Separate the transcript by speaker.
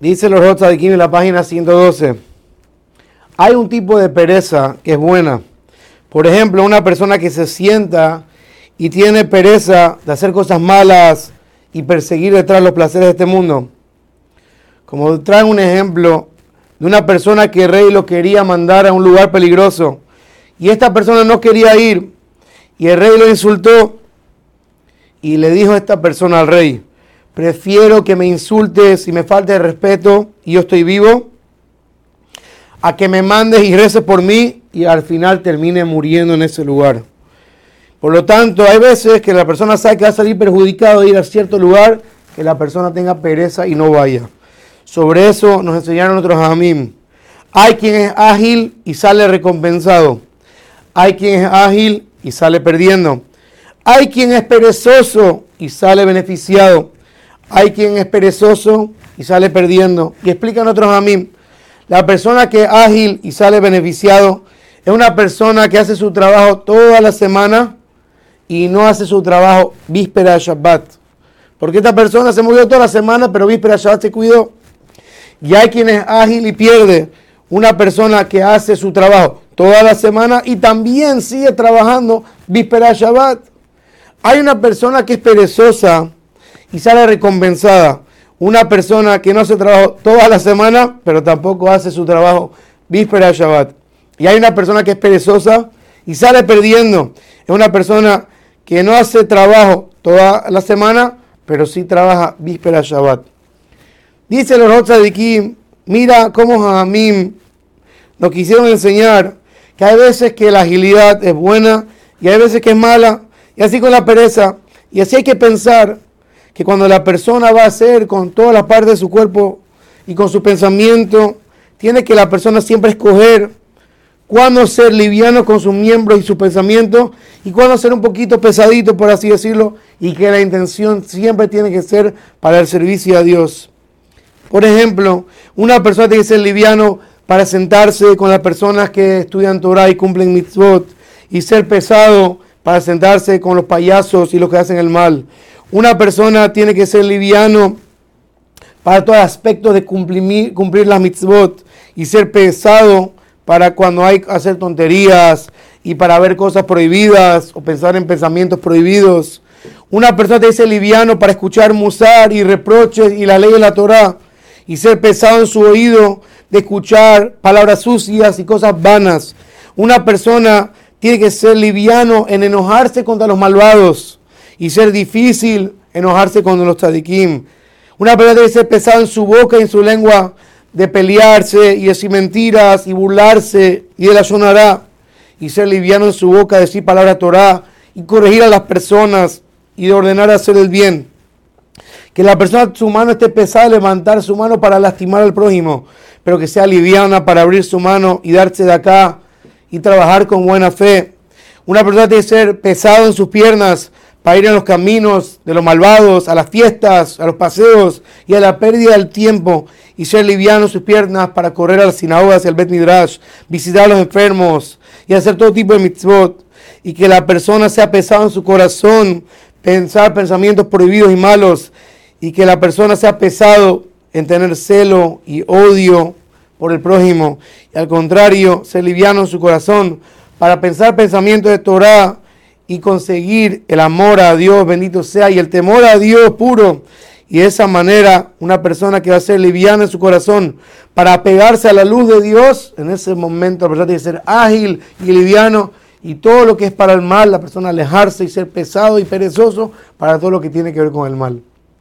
Speaker 1: Dice los Rotas de en la página 112. Hay un tipo de pereza que es buena. Por ejemplo, una persona que se sienta y tiene pereza de hacer cosas malas y perseguir detrás los placeres de este mundo. Como trae un ejemplo de una persona que el rey lo quería mandar a un lugar peligroso y esta persona no quería ir y el rey lo insultó y le dijo a esta persona al rey, prefiero que me insultes y me falte el respeto y yo estoy vivo, a que me mandes y reces por mí y al final termine muriendo en ese lugar. Por lo tanto, hay veces que la persona sabe que va a salir perjudicado de ir a cierto lugar, que la persona tenga pereza y no vaya. Sobre eso nos enseñaron otros amim. Hay quien es ágil y sale recompensado. Hay quien es ágil y sale perdiendo. Hay quien es perezoso y sale beneficiado. Hay quien es perezoso y sale perdiendo. Y explican otros amim. La persona que es ágil y sale beneficiado es una persona que hace su trabajo toda la semana y no hace su trabajo víspera de Shabbat. Porque esta persona se movió toda la semana, pero víspera de Shabbat se cuidó. Y hay quien es ágil y pierde. Una persona que hace su trabajo toda la semana y también sigue trabajando víspera de Shabbat. Hay una persona que es perezosa y sale recompensada. Una persona que no hace trabajo toda la semana, pero tampoco hace su trabajo víspera de Shabbat. Y hay una persona que es perezosa y sale perdiendo. Es una persona que no hace trabajo toda la semana, pero sí trabaja víspera Shabbat. Dice los de aquí, mira cómo Jamim nos quisieron enseñar que hay veces que la agilidad es buena y hay veces que es mala, y así con la pereza. Y así hay que pensar que cuando la persona va a hacer con todas las partes de su cuerpo y con su pensamiento, tiene que la persona siempre escoger cuándo ser liviano con sus miembros y su pensamiento y cuándo ser un poquito pesadito, por así decirlo, y que la intención siempre tiene que ser para el servicio a Dios. Por ejemplo, una persona tiene que ser liviano para sentarse con las personas que estudian Torah y cumplen mitzvot, y ser pesado para sentarse con los payasos y los que hacen el mal. Una persona tiene que ser liviano para todo aspecto de cumplir, cumplir las mitzvot y ser pesado para cuando hay que hacer tonterías y para ver cosas prohibidas o pensar en pensamientos prohibidos. Una persona te dice liviano para escuchar musar y reproches y la ley de la Torah y ser pesado en su oído de escuchar palabras sucias y cosas vanas. Una persona tiene que ser liviano en enojarse contra los malvados y ser difícil enojarse contra los tzadikim. Una tiene que ser pesado en su boca y en su lengua de pelearse y decir mentiras y burlarse y la sonará y ser liviano en su boca, decir palabra Torah y corregir a las personas y de ordenar hacer el bien. Que la persona, su mano esté pesada, levantar su mano para lastimar al prójimo, pero que sea liviana para abrir su mano y darse de acá y trabajar con buena fe. Una persona tiene ser pesado en sus piernas para ir a los caminos de los malvados, a las fiestas, a los paseos y a la pérdida del tiempo y ser liviano sus piernas para correr a las sinagogas y al Bet Midrash, visitar a los enfermos y hacer todo tipo de mitzvot y que la persona sea pesado en su corazón, pensar pensamientos prohibidos y malos y que la persona sea pesado en tener celo y odio por el prójimo y al contrario, ser liviano en su corazón para pensar pensamientos de Torah y conseguir el amor a Dios, bendito sea, y el temor a Dios puro. Y de esa manera, una persona que va a ser liviana en su corazón para apegarse a la luz de Dios, en ese momento la persona tiene que ser ágil y liviano. Y todo lo que es para el mal, la persona alejarse y ser pesado y perezoso para todo lo que tiene que ver con el mal.